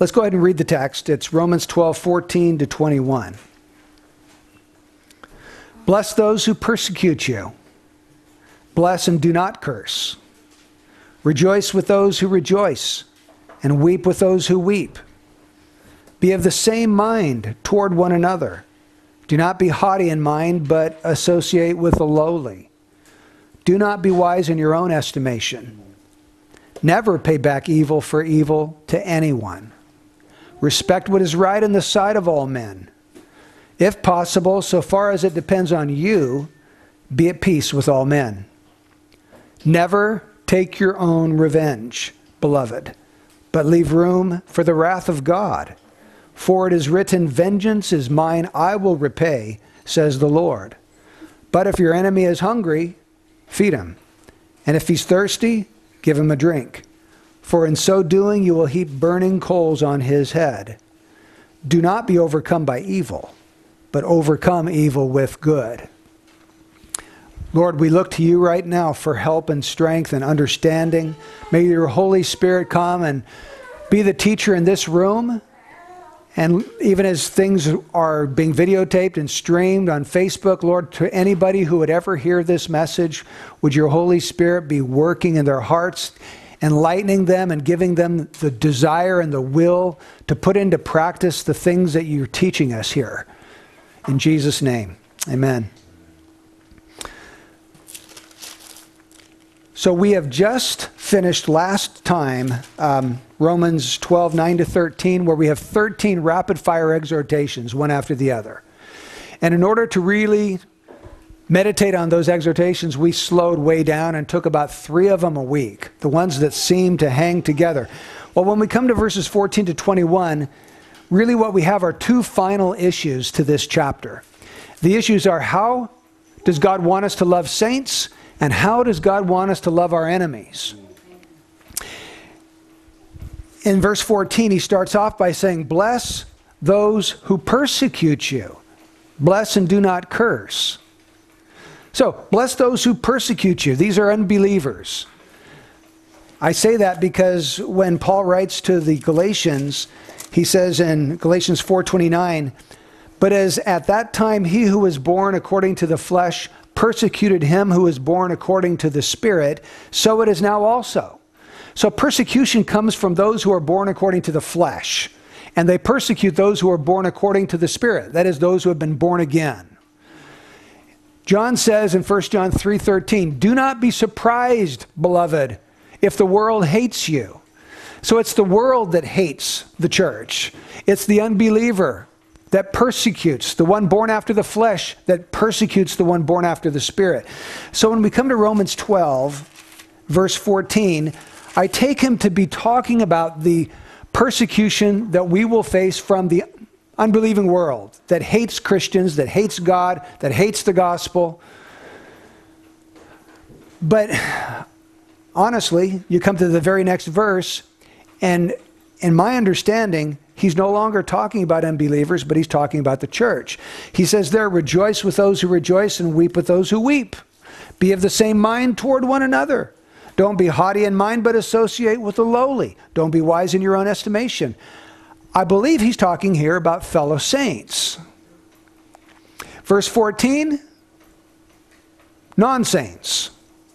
Let's go ahead and read the text. It's Romans 12, 14 to 21. Bless those who persecute you. Bless and do not curse. Rejoice with those who rejoice, and weep with those who weep. Be of the same mind toward one another. Do not be haughty in mind, but associate with the lowly. Do not be wise in your own estimation. Never pay back evil for evil to anyone. Respect what is right in the sight of all men. If possible, so far as it depends on you, be at peace with all men. Never take your own revenge, beloved, but leave room for the wrath of God. For it is written, Vengeance is mine, I will repay, says the Lord. But if your enemy is hungry, feed him. And if he's thirsty, give him a drink. For in so doing, you will heap burning coals on his head. Do not be overcome by evil, but overcome evil with good. Lord, we look to you right now for help and strength and understanding. May your Holy Spirit come and be the teacher in this room. And even as things are being videotaped and streamed on Facebook, Lord, to anybody who would ever hear this message, would your Holy Spirit be working in their hearts, enlightening them and giving them the desire and the will to put into practice the things that you're teaching us here. In Jesus' name, amen. So we have just finished last time um, Romans 12, 9 to 13, where we have 13 rapid fire exhortations, one after the other. And in order to really meditate on those exhortations, we slowed way down and took about three of them a week, the ones that seem to hang together. Well, when we come to verses 14 to 21, really what we have are two final issues to this chapter. The issues are how does God want us to love saints? And how does God want us to love our enemies? In verse 14, he starts off by saying, Bless those who persecute you. Bless and do not curse. So, bless those who persecute you. These are unbelievers. I say that because when Paul writes to the Galatians, he says in Galatians 4:29, "But as at that time he who was born according to the flesh persecuted him who was born according to the Spirit, so it is now also. So persecution comes from those who are born according to the flesh, and they persecute those who are born according to the Spirit, that is, those who have been born again. John says in 1 John 3:13, "Do not be surprised, beloved, if the world hates you." So it's the world that hates the church. It's the unbeliever that persecutes, the one born after the flesh that persecutes the one born after the spirit. So when we come to Romans 12, verse 14, I take him to be talking about the persecution that we will face from the unbelieving world that hates Christians, that hates God, that hates the gospel. But honestly, you come to the very next verse, and in my understanding, he's no longer talking about unbelievers, but he's talking about the church. He says there, rejoice with those who rejoice and weep with those who weep. Be of the same mind toward one another. Don't be haughty in mind, but associate with the lowly. Don't be wise in your own estimation. I believe he's talking here about fellow saints. Verse 14, non saints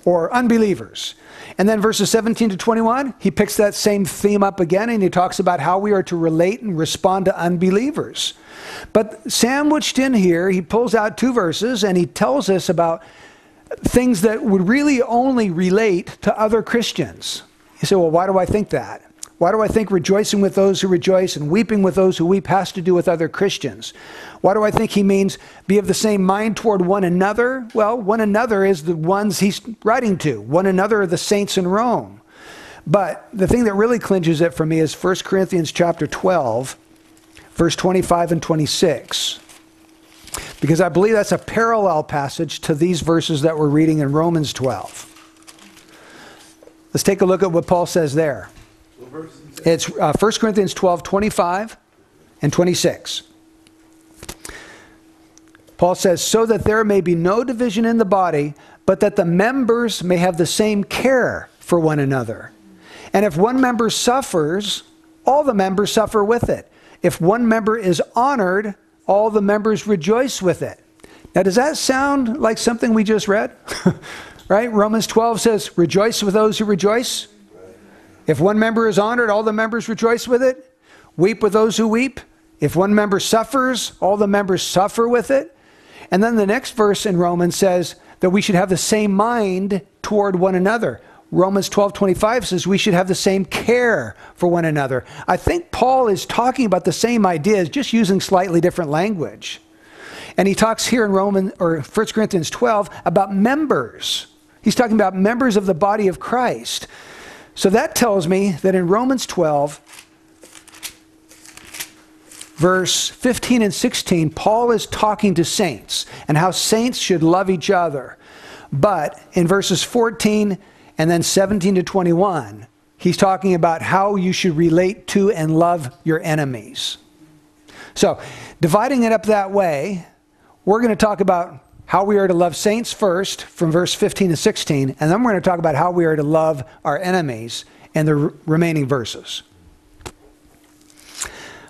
or unbelievers. And then verses 17 to 21, he picks that same theme up again and he talks about how we are to relate and respond to unbelievers. But sandwiched in here, he pulls out two verses and he tells us about things that would really only relate to other Christians. You say, well, why do I think that? Why do I think rejoicing with those who rejoice and weeping with those who weep has to do with other Christians? Why do I think he means be of the same mind toward one another? Well, one another is the ones he's writing to. One another are the saints in Rome. But the thing that really clinches it for me is 1 Corinthians chapter 12, verse 25 and 26. Because I believe that's a parallel passage to these verses that we're reading in Romans 12. Let's take a look at what Paul says there. It's uh, 1 Corinthians 12, 25 and 26. Paul says, So that there may be no division in the body, but that the members may have the same care for one another. And if one member suffers, all the members suffer with it. If one member is honored, all the members rejoice with it. Now, does that sound like something we just read? right? Romans 12 says, Rejoice with those who rejoice. If one member is honored, all the members rejoice with it. Weep with those who weep. If one member suffers, all the members suffer with it. And then the next verse in Romans says that we should have the same mind toward one another. Romans 12 25 says we should have the same care for one another. I think Paul is talking about the same ideas, just using slightly different language. And he talks here in Roman or 1 Corinthians 12 about members. He's talking about members of the body of Christ. So that tells me that in Romans 12, verse 15 and 16, Paul is talking to saints and how saints should love each other. But in verses 14 and then 17 to 21, he's talking about how you should relate to and love your enemies. So, dividing it up that way, we're going to talk about how we are to love saints first from verse 15 to 16, and then we're going to talk about how we are to love our enemies in the r- remaining verses.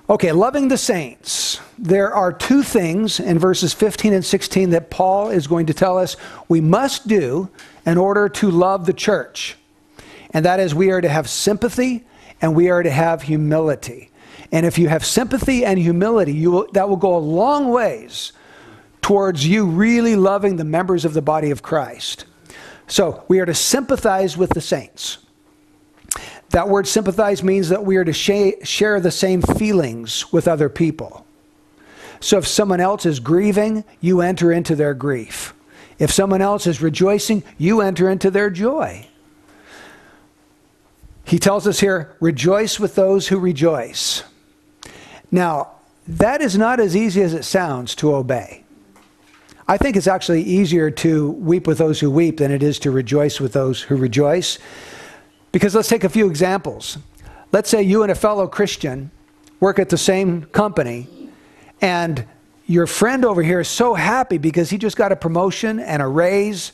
Okay, loving the saints. There are two things in verses 15 and 16 that Paul is going to tell us we must do in order to love the church. And that is, we are to have sympathy and we are to have humility. And if you have sympathy and humility, you will, that will go a long ways towards you really loving the members of the body of Christ. So we are to sympathize with the saints. That word sympathize means that we are to share the same feelings with other people. So if someone else is grieving, you enter into their grief. If someone else is rejoicing, you enter into their joy. He tells us here, rejoice with those who rejoice. Now, that is not as easy as it sounds to obey. I think it's actually easier to weep with those who weep than it is to rejoice with those who rejoice. Because let's take a few examples. Let's say you and a fellow Christian work at the same company, and your friend over here is so happy because he just got a promotion and a raise,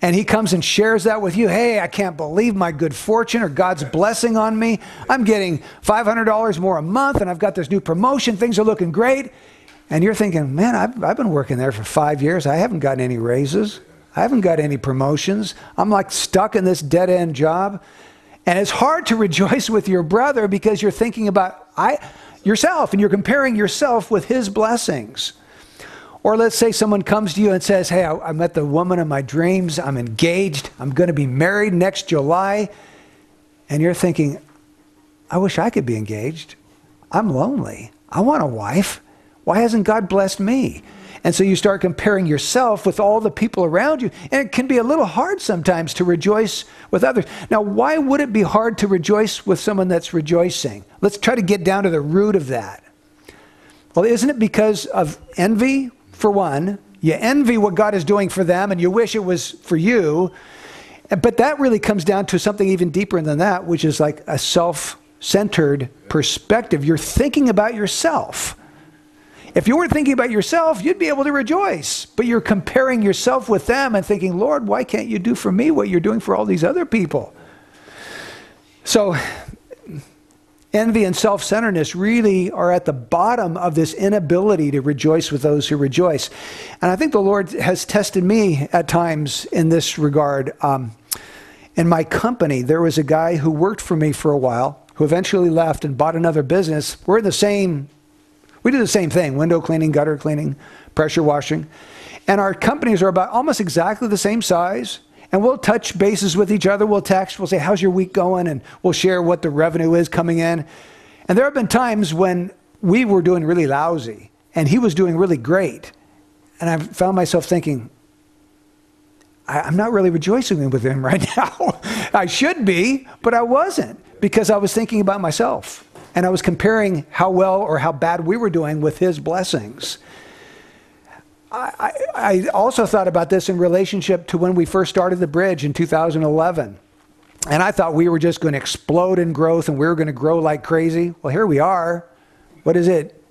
and he comes and shares that with you. Hey, I can't believe my good fortune or God's blessing on me. I'm getting $500 more a month, and I've got this new promotion. Things are looking great. And you're thinking, man, I've, I've been working there for five years. I haven't gotten any raises. I haven't got any promotions. I'm like stuck in this dead end job. And it's hard to rejoice with your brother because you're thinking about I, yourself and you're comparing yourself with his blessings. Or let's say someone comes to you and says, Hey, I, I met the woman of my dreams. I'm engaged. I'm going to be married next July. And you're thinking, I wish I could be engaged. I'm lonely. I want a wife. Why hasn't God blessed me? And so you start comparing yourself with all the people around you. And it can be a little hard sometimes to rejoice with others. Now, why would it be hard to rejoice with someone that's rejoicing? Let's try to get down to the root of that. Well, isn't it because of envy, for one? You envy what God is doing for them and you wish it was for you. But that really comes down to something even deeper than that, which is like a self centered perspective. You're thinking about yourself. If you were thinking about yourself, you'd be able to rejoice. But you're comparing yourself with them and thinking, Lord, why can't you do for me what you're doing for all these other people? So, envy and self centeredness really are at the bottom of this inability to rejoice with those who rejoice. And I think the Lord has tested me at times in this regard. Um, in my company, there was a guy who worked for me for a while who eventually left and bought another business. We're in the same we do the same thing window cleaning, gutter cleaning, pressure washing. And our companies are about almost exactly the same size. And we'll touch bases with each other. We'll text. We'll say, How's your week going? And we'll share what the revenue is coming in. And there have been times when we were doing really lousy and he was doing really great. And I found myself thinking, I, am not really rejoicing with him right now. I should be, but I wasn't because I was thinking about myself and I was comparing how well or how bad we were doing with his blessings. I, I, also thought about this in relationship to when we first started the bridge in 2011. And I thought we were just going to explode in growth and we were going to grow like crazy. Well, here we are. What is it?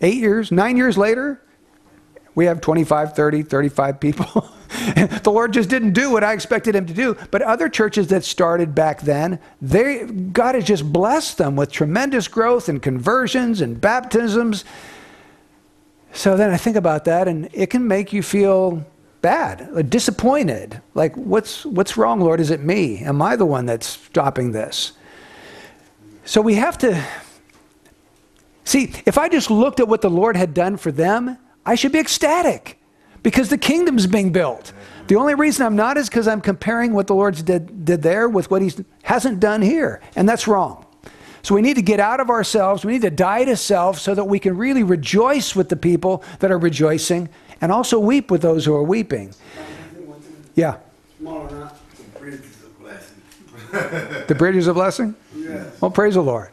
Eight years, nine years later? We have 25, 30, 35 people. the Lord just didn't do what I expected him to do. But other churches that started back then, they God has just blessed them with tremendous growth and conversions and baptisms. So then I think about that and it can make you feel bad, disappointed. Like what's what's wrong, Lord? Is it me? Am I the one that's stopping this? So we have to see, if I just looked at what the Lord had done for them, I should be ecstatic because the kingdom's being built. The only reason I'm not is because I'm comparing what the Lord did, did there with what He hasn't done here. And that's wrong. So we need to get out of ourselves. We need to die to self so that we can really rejoice with the people that are rejoicing and also weep with those who are weeping. Yeah. Small or the bridge is a blessing. The bridge is a blessing? Yes. Well, praise the Lord.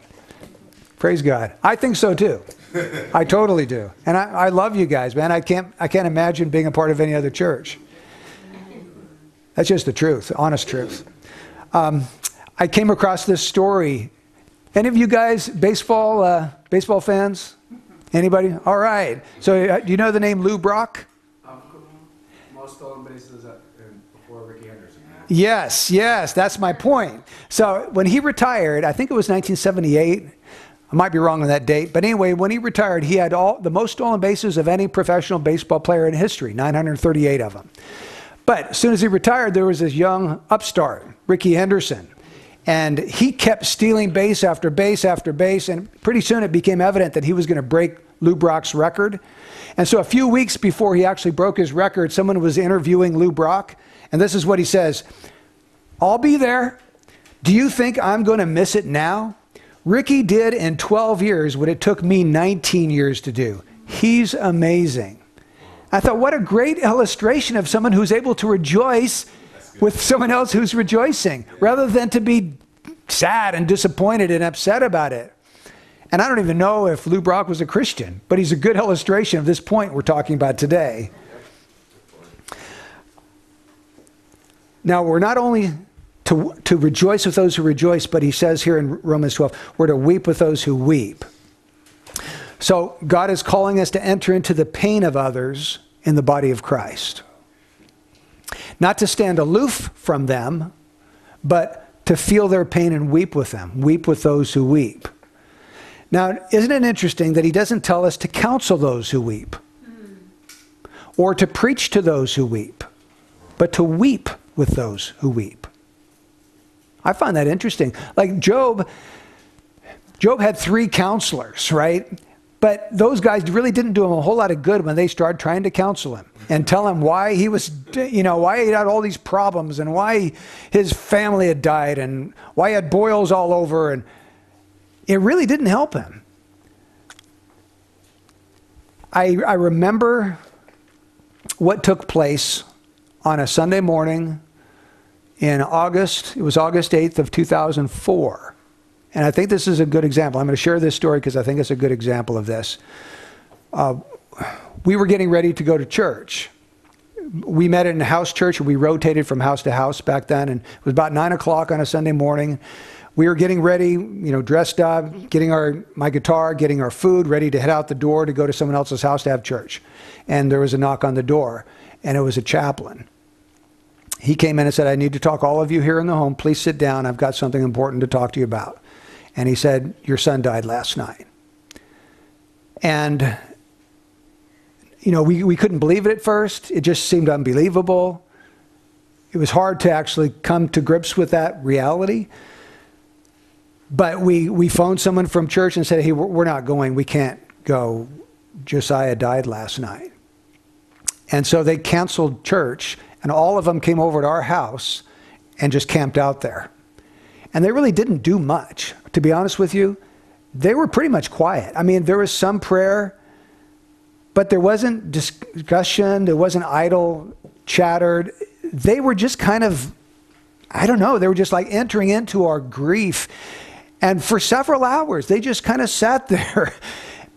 Praise God. I think so too. I totally do. And I, I love you guys, man. I can't, I can't imagine being a part of any other church. That's just the truth, honest truth. Um, I came across this story. Any of you guys baseball uh, baseball fans? Anybody? All right. So uh, do you know the name Lou Brock? Most stolen bases before Rickey. Yes, yes, that's my point. So when he retired, I think it was 1978. I might be wrong on that date, but anyway, when he retired, he had all the most stolen bases of any professional baseball player in history, 938 of them. But as soon as he retired, there was this young upstart, Rickey Henderson. And he kept stealing base after base after base, and pretty soon it became evident that he was going to break Lou Brock's record. And so a few weeks before he actually broke his record, someone was interviewing Lou Brock, and this is what he says I'll be there. Do you think I'm going to miss it now? Rickey did in 12 years what it took me 19 years to do. He's amazing. I thought, what a great illustration of someone who's able to rejoice with someone else who's rejoicing rather than to be sad and disappointed and upset about it. And I don't even know if Lou Brock was a Christian, but he's a good illustration of this point we're talking about today. Now, we're not only to, to rejoice with those who rejoice, but he says here in Romans 12, we're to weep with those who weep. So, God is calling us to enter into the pain of others in the body of Christ. Not to stand aloof from them, but to feel their pain and weep with them, weep with those who weep. Now, isn't it interesting that he doesn't tell us to counsel those who weep or to preach to those who weep, but to weep with those who weep? I find that interesting. Like Job, Job had three counselors, right? But those guys really didn't do him a whole lot of good when they started trying to counsel him and tell him why he was, you know, why he had all these problems and why his family had died and why he had boils all over. And it really didn't help him. I, I remember what took place on a Sunday morning in August. It was August 8th of 2004. And I think this is a good example. I'm going to share this story because I think it's a good example of this. Uh, we were getting ready to go to church. We met in a house church. We rotated from house to house back then, and it was about nine o'clock on a Sunday morning. We were getting ready, you know, dressed up, getting our my guitar, getting our food, ready to head out the door to go to someone else's house to have church. And there was a knock on the door, and it was a chaplain. He came in and said, "I need to talk all of you here in the home. Please sit down. I've got something important to talk to you about." And he said, Your son died last night. And, you know, we, we couldn't believe it at first. It just seemed unbelievable. It was hard to actually come to grips with that reality. But we, we phoned someone from church and said, Hey, we're, not going. We can't go. Josiah died last night. And so they canceled church, and all of them came over to our house and just camped out there. And they really didn't do much, to be honest with you. They were pretty much quiet. I mean, there was some prayer, but there wasn't discussion, there wasn't idle chatter. They were just kind of, I don't know, they were just like entering into our grief. And for several hours, they just kind of sat there.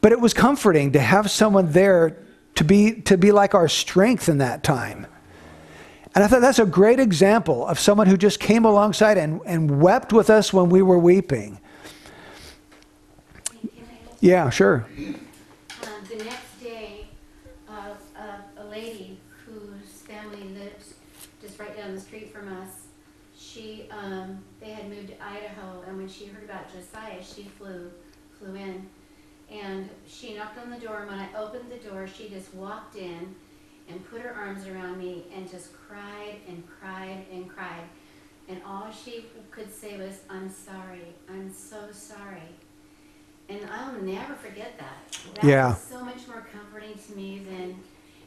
But it was comforting to have someone there to be, to be like our strength in that time. And I thought that's a great example of someone who just came alongside and, and wept with us when we were weeping. Yeah, sure. Um, the next day, uh, uh, a lady whose family lived just right down the street from us. She, um, they had moved to Idaho, and when she heard about Josiah, she flew, flew in. And she knocked on the door, and when I opened the door, she just walked in and put her arms around me and just cried and cried and cried. And all she could say was, I'm sorry, I'm so sorry. And I'll never forget that. That Yeah. was so much more comforting to me than,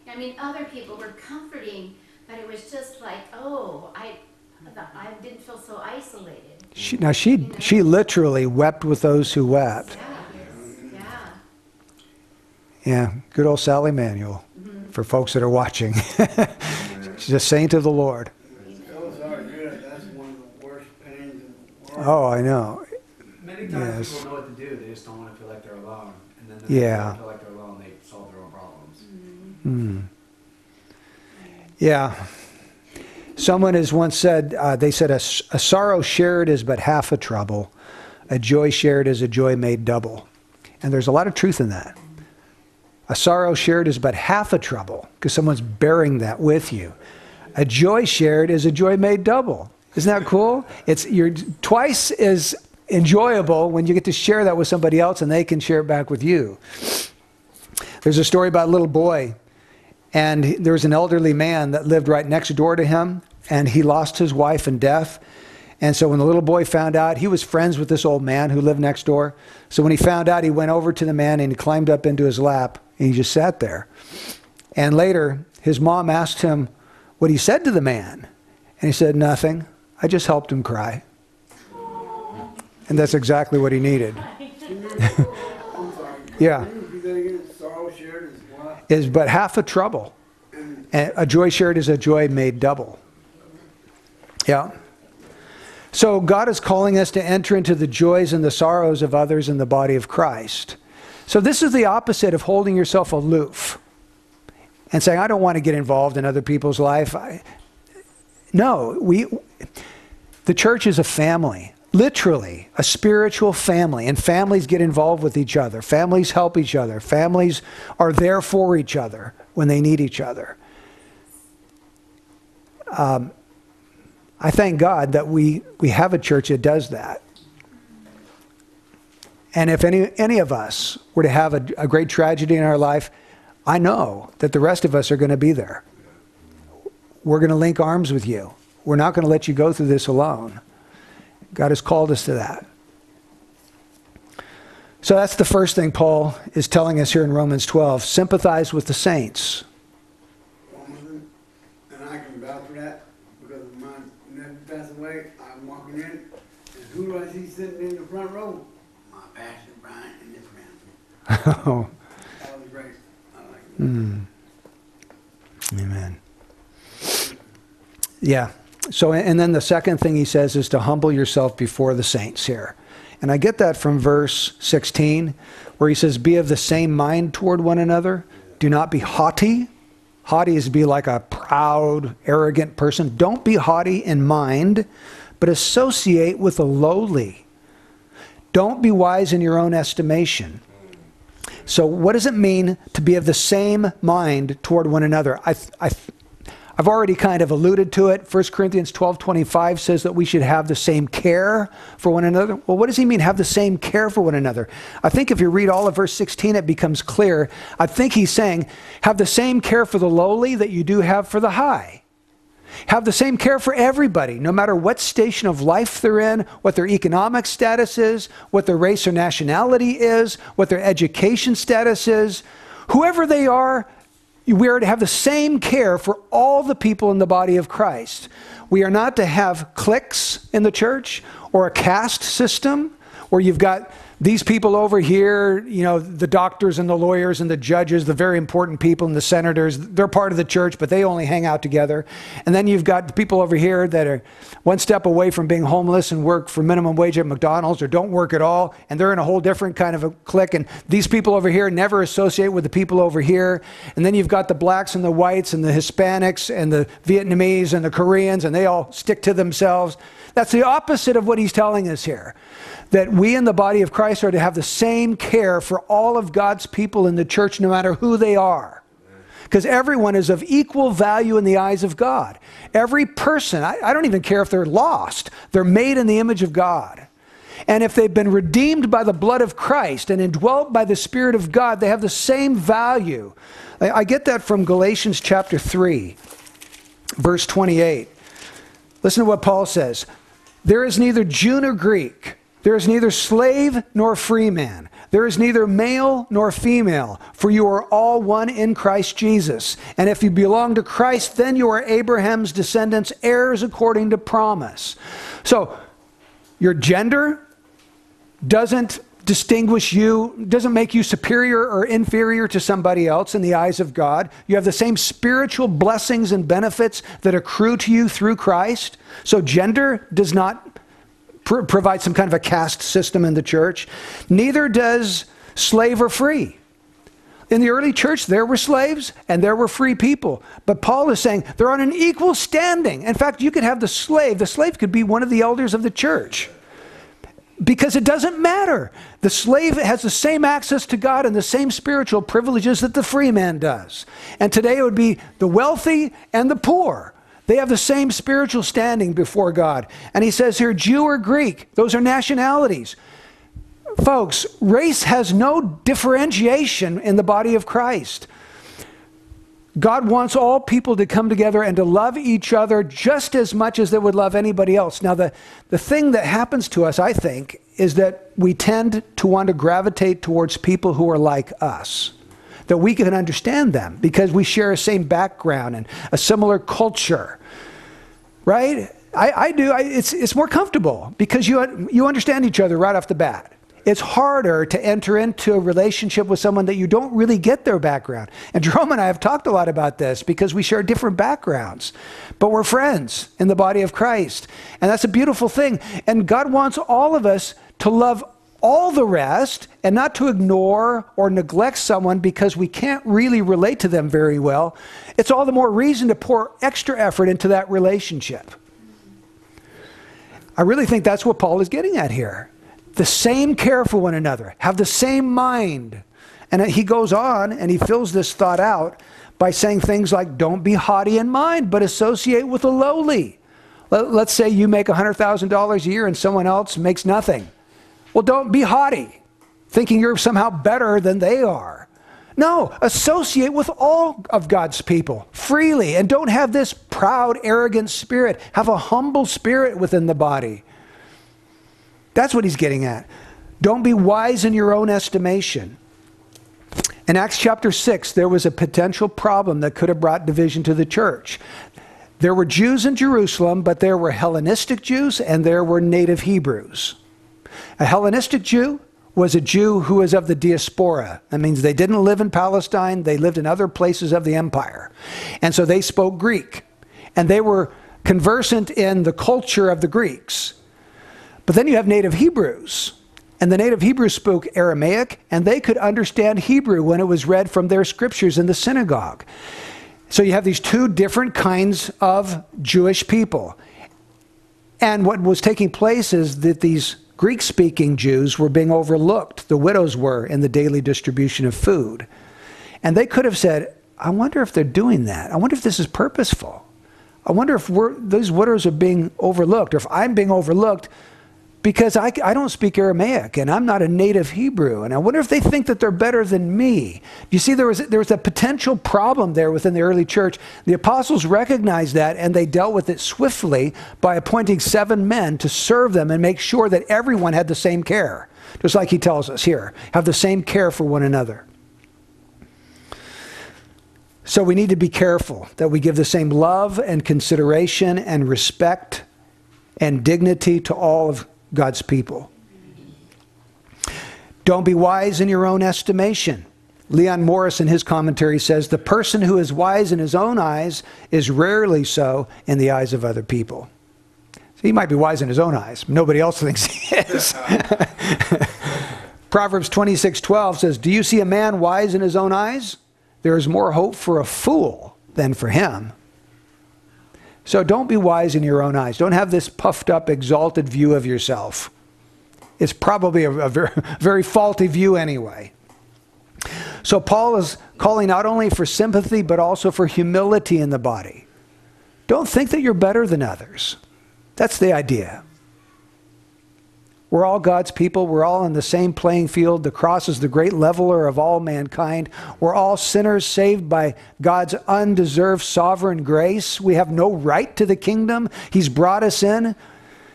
I mean, other people were comforting, but it was just like, oh, I, I didn't feel so isolated. She, now, she, she literally wept with those who wept. Yeah. Yeah, good old Sally Manuel for folks that are watching. She's a saint of the Lord. Those are good, that's one of the worst pains in the world. Oh, I know. Many times Yes. people know what to do, they just don't want to feel like they're alone. And then when Yeah. they feel like they're alone, they solve their own problems. Hmm. Yeah. Someone has once said, uh, they said, a sorrow shared is but half a trouble, a joy shared is a joy made double. And there's a lot of truth in that. A sorrow shared is but half a trouble because someone's bearing that with you. A joy shared is a joy made double. Isn't that cool? It's you're twice as enjoyable when you get to share that with somebody else and they can share it back with you. There's a story about a little boy and there was an elderly man that lived right next door to him, and he lost his wife in death. And so when the little boy found out, he was friends with this old man who lived next door. So when he found out, he went over to the man and he climbed up into his lap and he just sat there. And later, his mom asked him what he said to the man. And he said, Nothing. I just helped him cry. And that's exactly what he needed. Yeah. Is but half a trouble. And a joy shared is a joy made double. Yeah. So God is calling us to enter into the joys and the sorrows of others in the body of Christ. So this is the opposite of holding yourself aloof and saying, I don't want to get involved in other people's life. I, no, we, the church is a family, literally a spiritual family, and families get involved with each other. Families help each other. Families are there for each other when they need each other. Um, I thank God that we, we have a church that does that. And if any, any of us were to have a, a great tragedy in our life, I know that the rest of us are going to be there. We're going to link arms with you. We're not going to let you go through this alone. God has called us to that. So that's the first thing Paul is telling us here in Romans 12 sympathize with the saints. And I can vouch for that, because my nephew passed away, I'm walking in, and who do I see sitting in the front row? My pastor Brian and his family. Oh, it. amen. Yeah. So, and then the second thing he says is to humble yourself before the saints here. And I get that from verse 16, where he says, Be of the same mind toward one another. Do not be haughty. Haughty is to be like a proud, arrogant person. Don't be haughty in mind, but associate with the lowly. Don't be wise in your own estimation. So, what does it mean to be of the same mind toward one another? I, I, I've already kind of alluded to it. 1 Corinthians 12 25 says that we should have the same care for one another. Well, what does he mean, have the same care for one another? I think if you read all of verse 16, it becomes clear. I think he's saying, have the same care for the lowly that you do have for the high. Have the same care for everybody, no matter what station of life they're in, what their economic status is, what their race or nationality is, what their education status is. Whoever they are, we are to have the same care for all the people in the body of Christ. We are not to have cliques in the church or a caste system where you've got these people over here, you know, the doctors and the lawyers and the judges, the very important people and the senators, they're part of the church, but they only hang out together. And then you've got the people over here that are one step away from being homeless and work for minimum wage at McDonald's or don't work at all, and they're in a whole different kind of a clique. And these people over here never associate with the people over here. And then you've got the blacks and the whites and the Hispanics and the Vietnamese and the Koreans, and they all stick to themselves. That's the opposite of what he's telling us here. That we in the body of Christ are to have the same care for all of God's people in the church, no matter who they are. because everyone is of equal value in the eyes of God. Every person, I, I don't even care if they're lost, they're made in the image of God. And if they've been redeemed by the blood of Christ and indwelt by the Spirit of God, they have the same value. I, I get that from Galatians chapter 3, verse 28. Listen to what Paul says There is neither Jew nor Greek, there is neither slave nor free man. There is neither male nor female, for you are all one in Christ Jesus. And if you belong to Christ, then you are Abraham's descendants, heirs according to promise. So, your gender doesn't distinguish you, doesn't make you superior or inferior to somebody else in the eyes of God. You have the same spiritual blessings and benefits that accrue to you through Christ. So, gender does not pr- provide some kind of a caste system in the church. Neither does slave or free. In the early church, there were slaves and there were free people. But Paul is saying they're on an equal standing. In fact, you could have the slave, the slave could be one of the elders of the church. Because it doesn't matter. The slave has the same access to God and the same spiritual privileges that the free man does. And today it would be the wealthy and the poor. They have the same spiritual standing before God. And he says here, Jew or Greek, those are nationalities. Folks, race has no differentiation in the body of Christ. God wants all people to come together and to love each other just as much as they would love anybody else. Now, the, the thing that happens to us, I think, is that we tend to want to gravitate towards people who are like us, that we can understand them because we share a same background and a similar culture, right? I, I do. I, it's, it's more comfortable because you, you understand each other right off the bat it's harder to enter into a relationship with someone that you don't really get their background. And Jerome and I have talked a lot about this because we share different backgrounds, but we're friends in the body of Christ. And that's a beautiful thing. And God wants all of us to love all the rest and not to ignore or neglect someone because we can't really relate to them very well. It's all the more reason to pour extra effort into that relationship. I really think that's what Paul is getting at here the same care for one another, have the same mind. And he goes on and he fills this thought out by saying things like, don't be haughty in mind, but associate with the lowly. Let's say you make $100,000 a year and someone else makes nothing. Well, don't be haughty, thinking you're somehow better than they are. No, associate with all of God's people freely and don't have this proud, arrogant spirit. Have a humble spirit within the body. That's what he's getting at. Don't be wise in your own estimation. In Acts chapter 6, there was a potential problem that could have brought division to the church. There were Jews in Jerusalem, but there were Hellenistic Jews and there were native Hebrews. A Hellenistic Jew was a Jew who was of the diaspora. That means they didn't live in Palestine, they lived in other places of the empire. And so they spoke Greek. And they were conversant in the culture of the Greeks. But then you have native Hebrews. And the native Hebrews spoke Aramaic, and they could understand Hebrew when it was read from their scriptures in the synagogue. So you have these two different kinds of Jewish people. And what was taking place is that these Greek speaking Jews were being overlooked, the widows were, in the daily distribution of food. And they could have said, I wonder if they're doing that. I wonder if this is purposeful. I wonder if those widows are being overlooked, or if I'm being overlooked because I, I don't speak Aramaic and I'm not a native Hebrew. And I wonder if they think that they're better than me. You see, there was, there was a potential problem there within the early church. The apostles recognized that and they dealt with it swiftly by appointing seven men to serve them and make sure that everyone had the same care. Just like he tells us here have the same care for one another. So we need to be careful that we give the same love and consideration and respect and dignity to all of God's people. Don't be wise in your own estimation. Leon Morris, in his commentary, says the person who is wise in his own eyes is rarely so in the eyes of other people. So he might be wise in his own eyes. Nobody else thinks he is. Proverbs 26 12 says, Do you see a man wise in his own eyes? There is more hope for a fool than for him. So don't be wise in your own eyes. Don't have this puffed up, exalted view of yourself. It's probably a, a very, very faulty view anyway. So Paul is calling not only for sympathy, but also for humility in the body. Don't think that you're better than others. That's the idea. We're all God's people. We're all in the same playing field. The cross is the great leveler of all mankind. We're all sinners saved by God's undeserved sovereign grace. We have no right to the kingdom. He's brought us in.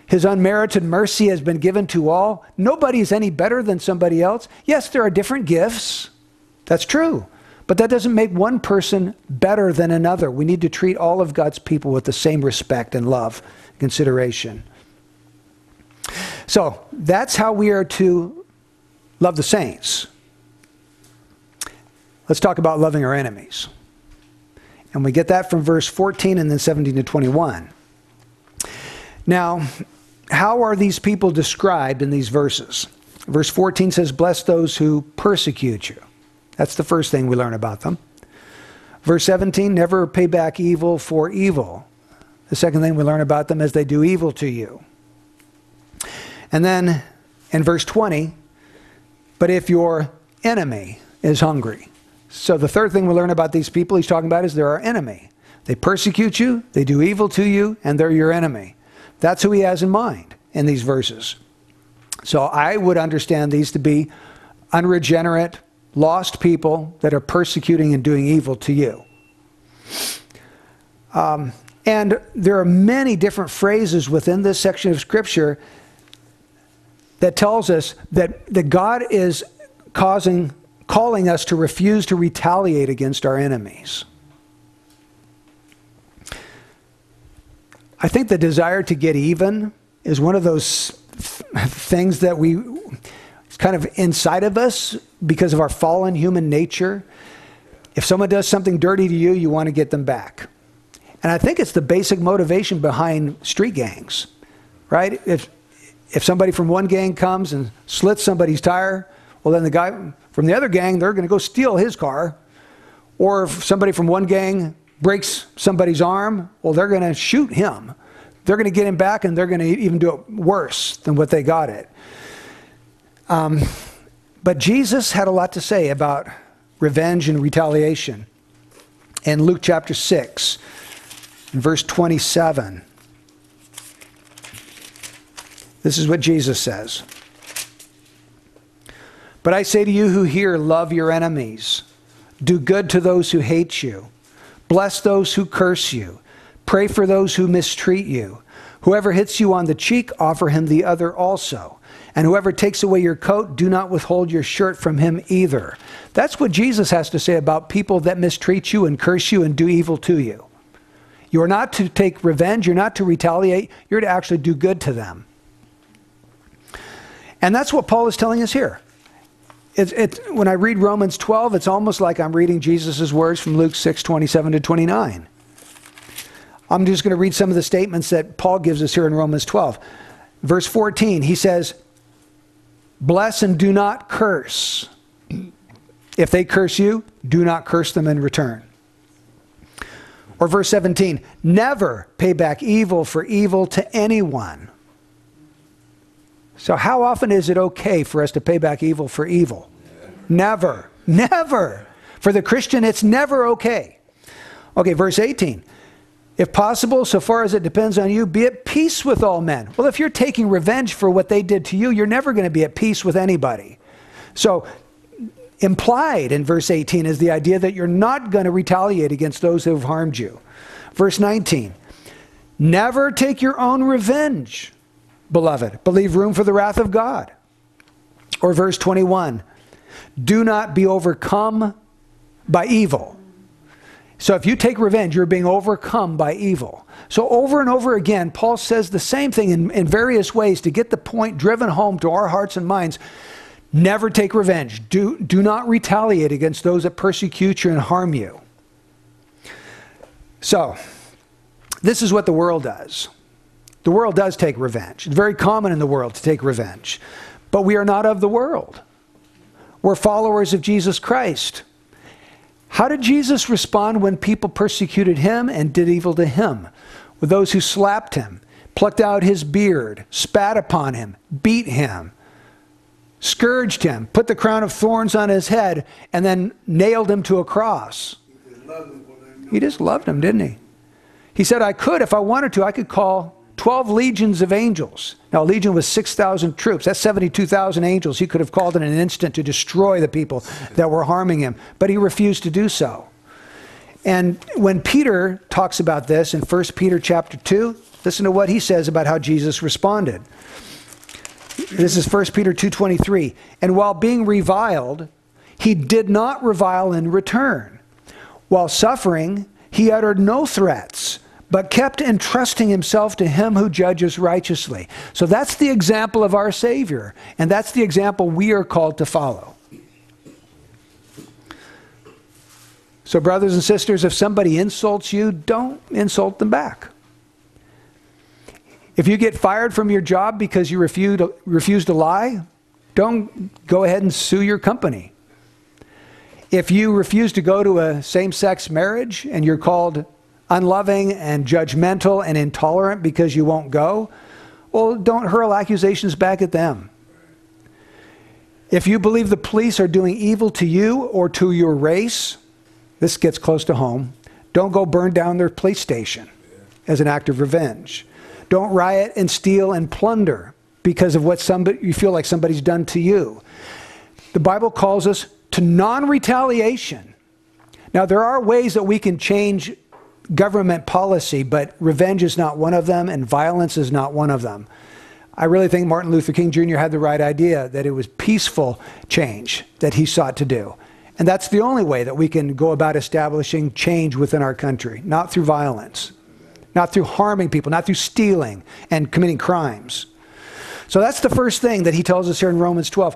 His unmerited mercy has been given to all. Nobody is any better than somebody else. Yes, there are different gifts. That's true. But that doesn't make one person better than another. We need to treat all of God's people with the same respect and love, consideration. So that's how we are to love the saints. Let's talk about loving our enemies. And we get that from verse 14 and then 17 to 21. Now, how are these people described in these verses? Verse 14 says, Bless those who persecute you. That's the first thing we learn about them. Verse 17, never pay back evil for evil. The second thing we learn about them is they do evil to you. And then in verse 20, but if your enemy is hungry. So the third thing we learn about these people he's talking about is they're our enemy. They persecute you, they do evil to you, and they're your enemy. That's who he has in mind in these verses. So I would understand these to be unregenerate, lost people that are persecuting and doing evil to you. Um, and there are many different phrases within this section of Scripture that tells us that, that God is causing, calling us to refuse to retaliate against our enemies. I think the desire to get even is one of those things that we, it's kind of inside of us because of our fallen human nature. If someone does something dirty to you, you want to get them back. And I think it's the basic motivation behind street gangs, right? If, if somebody from one gang comes and slits somebody's tire, well, then the guy from the other gang, they're going to go steal his car. Or if somebody from one gang breaks somebody's arm, well, they're going to shoot him. They're going to get him back and they're going to even do it worse than what they got it. Um, but Jesus had a lot to say about revenge and retaliation. In Luke chapter 6, verse 27, this is what Jesus says. But I say to you who hear, love your enemies, do good to those who hate you. Bless those who curse you. Pray for those who mistreat you. Whoever hits you on the cheek, offer him the other also. And whoever takes away your coat, do not withhold your shirt from him either. That's what Jesus has to say about people that mistreat you and curse you and do evil to you. You are not to take revenge, you're not to retaliate, you're to actually do good to them. And that's what Paul is telling us here. It's, it's, when I read Romans 12, it's almost like I'm reading Jesus' words from Luke 6 27 to 29. I'm just going to read some of the statements that Paul gives us here in Romans 12. Verse 14, he says, Bless and do not curse. If they curse you, do not curse them in return. Or verse 17, never pay back evil for evil to anyone. So, how often is it okay for us to pay back evil for evil? Never. Never. For the Christian, it's never okay. Okay, verse 18. If possible, so far as it depends on you, be at peace with all men. Well, if you're taking revenge for what they did to you, you're never going to be at peace with anybody. So, implied in verse 18 is the idea that you're not going to retaliate against those who have harmed you. Verse 19. Never take your own revenge beloved, but leave room for the wrath of God. Or verse 21 do not be overcome by evil. So if you take revenge, you're being overcome by evil. So over and over again, Paul says the same thing in, in various ways to get the point driven home to our hearts and minds. Never take revenge. Do, do not retaliate against those that persecute you and harm you. So, this is what the world does. The world does take revenge. It's very common in the world to take revenge. But we are not of the world. We're followers of Jesus Christ. How did Jesus respond when people persecuted him and did evil to him? With those who slapped him, plucked out his beard, spat upon him, beat him, scourged him, put the crown of thorns on his head, and then nailed him to a cross. He just loved him, didn't he? He said, I could, if I wanted to, I could call 12 legions of angels. Now, a legion was 6,000 troops. That's 72,000 angels. He could have called in an instant to destroy the people that were harming him, but he refused to do so. And when Peter talks about this in 1 Peter chapter 2, listen to what he says about how Jesus responded. This is 1 Peter 2:23. And while being reviled, he did not revile in return. While suffering, he uttered no threats, but kept entrusting himself to him who judges righteously. So that's the example of our Savior, and that's the example we are called to follow. So, brothers and sisters, if somebody insults you, don't insult them back. If you get fired from your job because you refuse to, refuse to lie, don't go ahead and sue your company. If you refuse to go to a same sex marriage and you're called unloving and judgmental and intolerant because you won't go, well, don't hurl accusations back at them. If you believe the police are doing evil to you or to your race, this gets close to home. Don't go burn down their police station as an act of revenge. Don't riot and steal and plunder because of what somebody, you feel like somebody's done to you. The Bible calls us to non retaliation. Now, there are ways that we can change government policy, but revenge is not one of them, and violence is not one of them. I really think Martin Luther King Jr. had the right idea that it was peaceful change that he sought to do. And that's the only way that we can go about establishing change within our country, not through violence, not through harming people, not through stealing and committing crimes. So that's the first thing that he tells us here in Romans 12.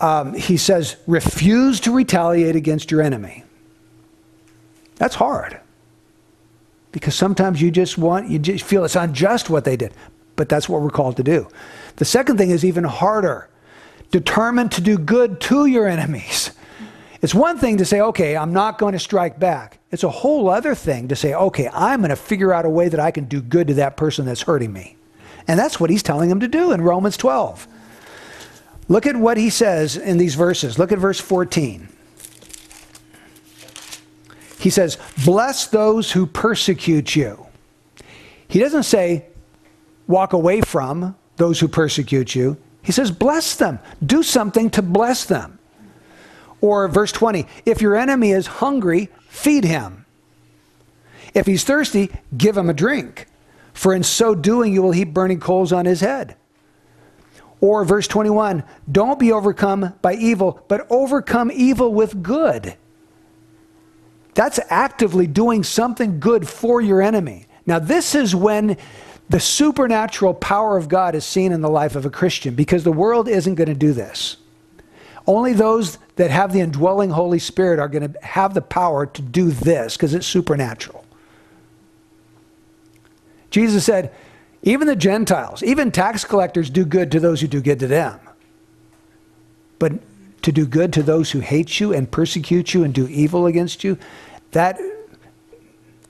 Um, he says, refuse to retaliate against your enemy. That's hard. Because sometimes you just want, you just feel it's unjust what they did. But that's what we're called to do. The second thing is even harder determined to do good to your enemies. It's one thing to say, okay, I'm not going to strike back. It's a whole other thing to say, okay, I'm going to figure out a way that I can do good to that person that's hurting me. And that's what he's telling him to do in Romans 12. Look at what he says in these verses. Look at verse 14. He says, Bless those who persecute you. He doesn't say, Walk away from those who persecute you. He says, Bless them. Do something to bless them. Or verse 20, If your enemy is hungry, feed him. If he's thirsty, give him a drink. For in so doing, you will heap burning coals on his head. Or verse 21 Don't be overcome by evil, but overcome evil with good. That's actively doing something good for your enemy. Now, this is when the supernatural power of God is seen in the life of a Christian because the world isn't going to do this. Only those that have the indwelling Holy Spirit are going to have the power to do this because it's supernatural. Jesus said, even the Gentiles, even tax collectors do good to those who do good to them. But to do good to those who hate you and persecute you and do evil against you, that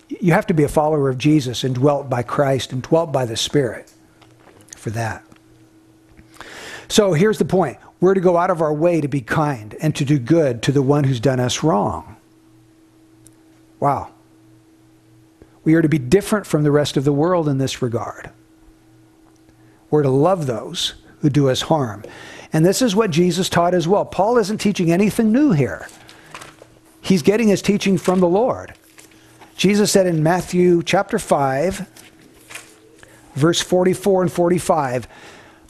you have to be a follower of Jesus and dwelt by Christ and dwelt by the Spirit for that. So here's the point we're to go out of our way to be kind and to do good to the one who's done us wrong. Wow. We are to be different from the rest of the world in this regard. We're to love those who do us harm. And this is what Jesus taught as well. Paul isn't teaching anything new here, he's getting his teaching from the Lord. Jesus said in Matthew chapter 5, verse 44 and 45,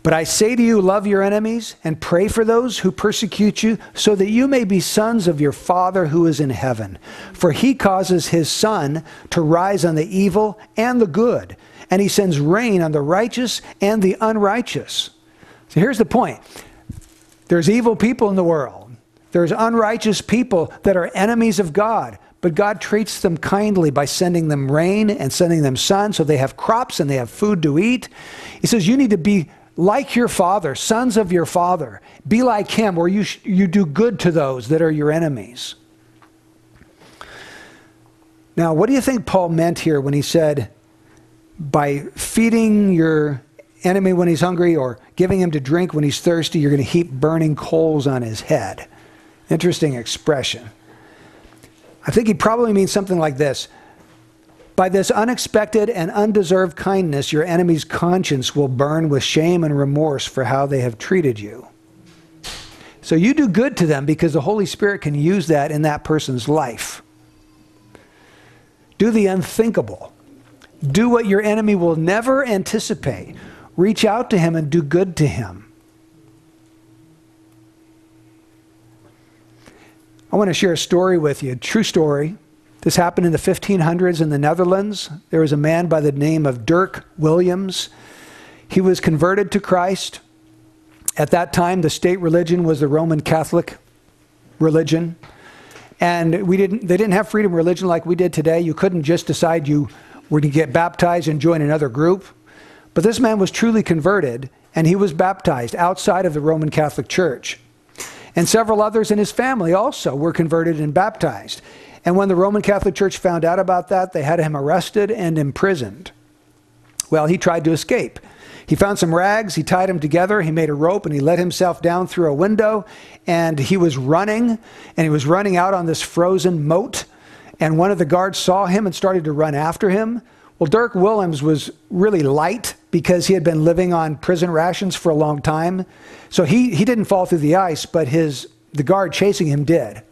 But I say to you, love your enemies and pray for those who persecute you, so that you may be sons of your Father who is in heaven. For he causes his sun to rise on the evil and the good, and he sends rain on the righteous and the unrighteous. So here's the point there's evil people in the world, there's unrighteous people that are enemies of God. But God treats them kindly by sending them rain and sending them sun so they have crops and they have food to eat. He says, You need to be like your father, sons of your father. Be like him, where you, you do good to those that are your enemies. Now, what do you think Paul meant here when he said, by feeding your enemy when he's hungry or giving him to drink when he's thirsty, you're going to heap burning coals on his head. Interesting expression. I think he probably means something like this By this unexpected and undeserved kindness, your enemy's conscience will burn with shame and remorse for how they have treated you. So you do good to them because the Holy Spirit can use that in that person's life. Do the unthinkable. Do what your enemy will never anticipate. Reach out to him and do good to him. I want to share a story with you, a true story. This happened in the 1500s in the Netherlands. There was a man by the name of Dirk Willems. He was converted to Christ. At that time, the state religion was the Roman Catholic religion. And we didn't, they didn't have freedom of religion like we did today. You couldn't just decide you were to get baptized and join another group. But this man was truly converted, and he was baptized outside of the Roman Catholic Church. And several others in his family also were converted and baptized. And when the Roman Catholic Church found out about that, they had him arrested and imprisoned. Well, he tried to escape. He found some rags, he tied them together, he made a rope, and he let himself down through a window. And he was running, and he was running out on this frozen moat. And one of the guards saw him and started to run after him. Well, Dirk Willems was really light because he had been living on prison rations for a long time. So he, he didn't fall through the ice, but his, the guard chasing him did.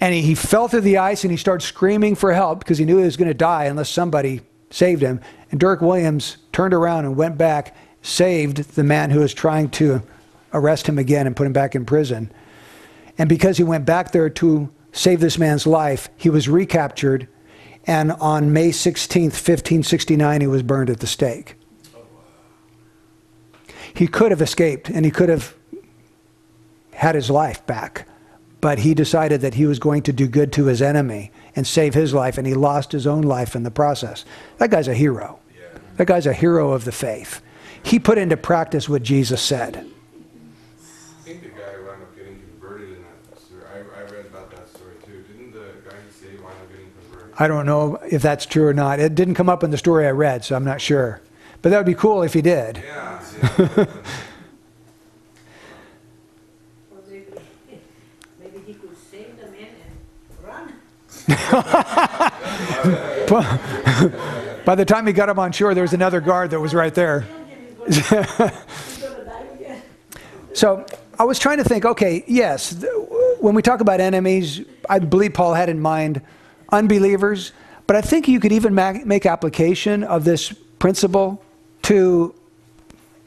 And he, he fell through the ice and he started screaming for help because he knew he was going to die unless somebody saved him. And Dirk Willems turned around and went back, saved the man who was trying to arrest him again and put him back in prison. And because he went back there to save this man's life, he was recaptured. And on May 16th, 1569, he was burned at the stake. He could have escaped and he could have had his life back. But he decided that he was going to do good to his enemy and save his life, and he lost his own life in the process. That guy's a hero. That guy's a hero of the faith. He put into practice what Jesus said. I think the guy wound up getting converted in that story. I, I read about that story too. Didn't the guy he saved wind up getting converted? I don't know if that's true or not. It didn't come up in the story I read, so I'm not sure. But that would be cool if he did. Yeah, yeah. Well, maybe, maybe he could save the man and run. By the time he got him on shore, there was another guard that was right there. He's gonna die again. So I was trying to think okay, yes, th- when we talk about enemies, I believe Paul had in mind unbelievers, but I think you could even ma- make application of this principle to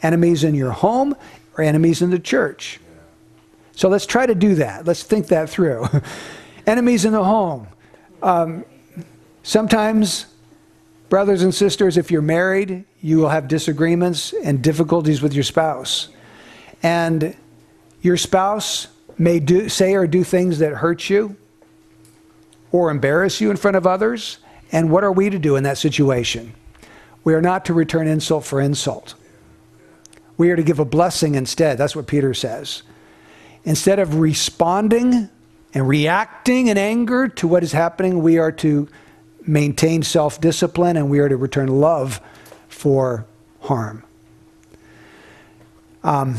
enemies in your home or enemies in the church. So let's try to do that. Let's think that through. enemies in the home. Um, sometimes, brothers and sisters, if you're married, you will have disagreements and difficulties with your spouse. And your spouse may do, say or do things that hurt you or embarrass you in front of others. And what are we to do in that situation? We are not to return insult for insult. We are to give a blessing instead. That's what Peter says. Instead of responding and reacting in anger to what is happening, we are to maintain self discipline and we are to return love for harm. Um,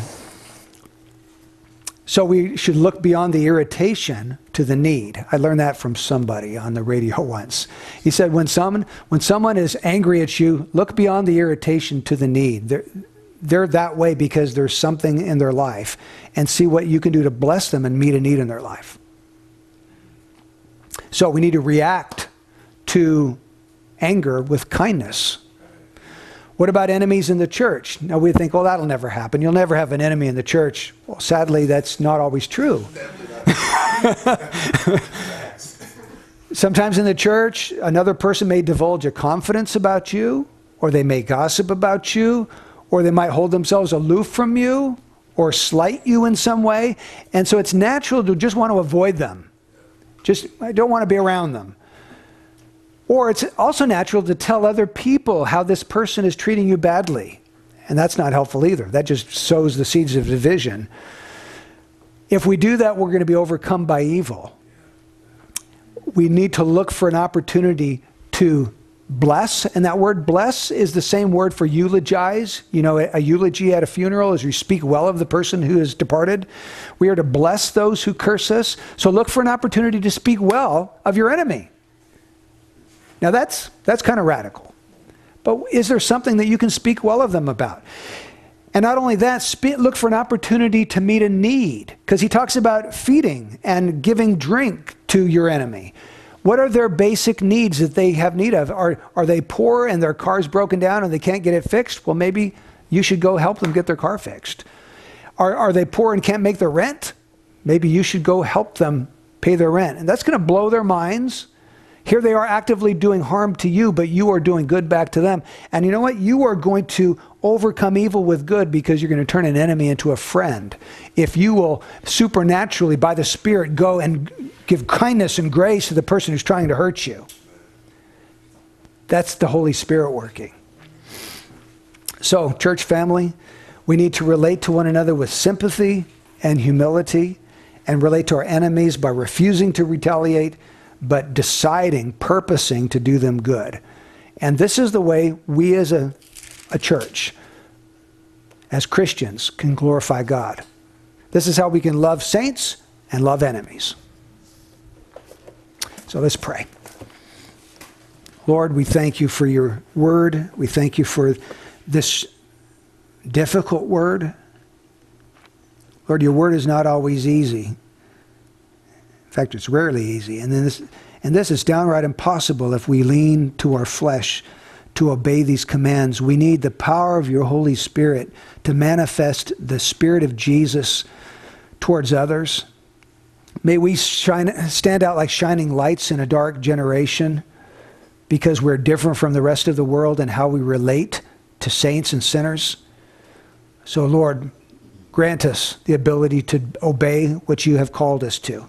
so we should look beyond the irritation to the need. I learned that from somebody on the radio once. He said, when someone, when someone is angry at you, look beyond the irritation to the need. They're, they're that way because there's something in their life and see what you can do to bless them and meet a need in their life. So we need to react to anger with kindness. What about enemies in the church? Now we think, well, that'll never happen. You'll never have an enemy in the church. Well, sadly, that's not always true. Sometimes in the church, another person may divulge a confidence about you, or they may gossip about you, or they might hold themselves aloof from you, or slight you in some way. And so it's natural to just want to avoid them. Just, I don't want to be around them. Or it's also natural to tell other people how this person is treating you badly. And that's not helpful either. That just sows the seeds of division. If we do that, we're going to be overcome by evil. We need to look for an opportunity to bless, and that word bless is the same word for eulogize. You know, a, eulogy at a funeral is you speak well of the person who has departed. We are to bless those who curse us. So look for an opportunity to speak well of your enemy. Now that's that's kind of radical. But is there something that you can speak well of them about? And not only that, look for an opportunity to meet a need, because he talks about feeding and giving drink to your enemy. What are their basic needs that they have need of? Are, are they poor and their car's broken down and they can't get it fixed? Well, maybe you should go help them get their car fixed. Are, are they poor and can't make their rent? Maybe you should go help them pay their rent. And that's going to blow their minds. Here they are actively doing harm to you, but you are doing good back to them. And you know what? You are going to overcome evil with good because you're going to turn an enemy into a friend. If you will supernaturally, by the Spirit, go and give kindness and grace to the person who's trying to hurt you. That's the Holy Spirit working. So, church family, we need to relate to one another with sympathy and humility and relate to our enemies by refusing to retaliate but deciding, purposing to do them good. And this is the way we as a, a church, as Christians, can glorify God. This is how we can love saints and love enemies. So let's pray. Lord, we thank you for your word. We thank you for this difficult word. Lord, your word is not always easy. In fact, it's rarely easy. And, then this, and this is downright impossible if we lean to our flesh to obey these commands. We need the power of your Holy Spirit to manifest the Spirit of Jesus towards others. May we shine, stand out like shining lights in a dark generation because we're different from the rest of the world and how we relate to saints and sinners. So, Lord, grant us the ability to obey what you have called us to.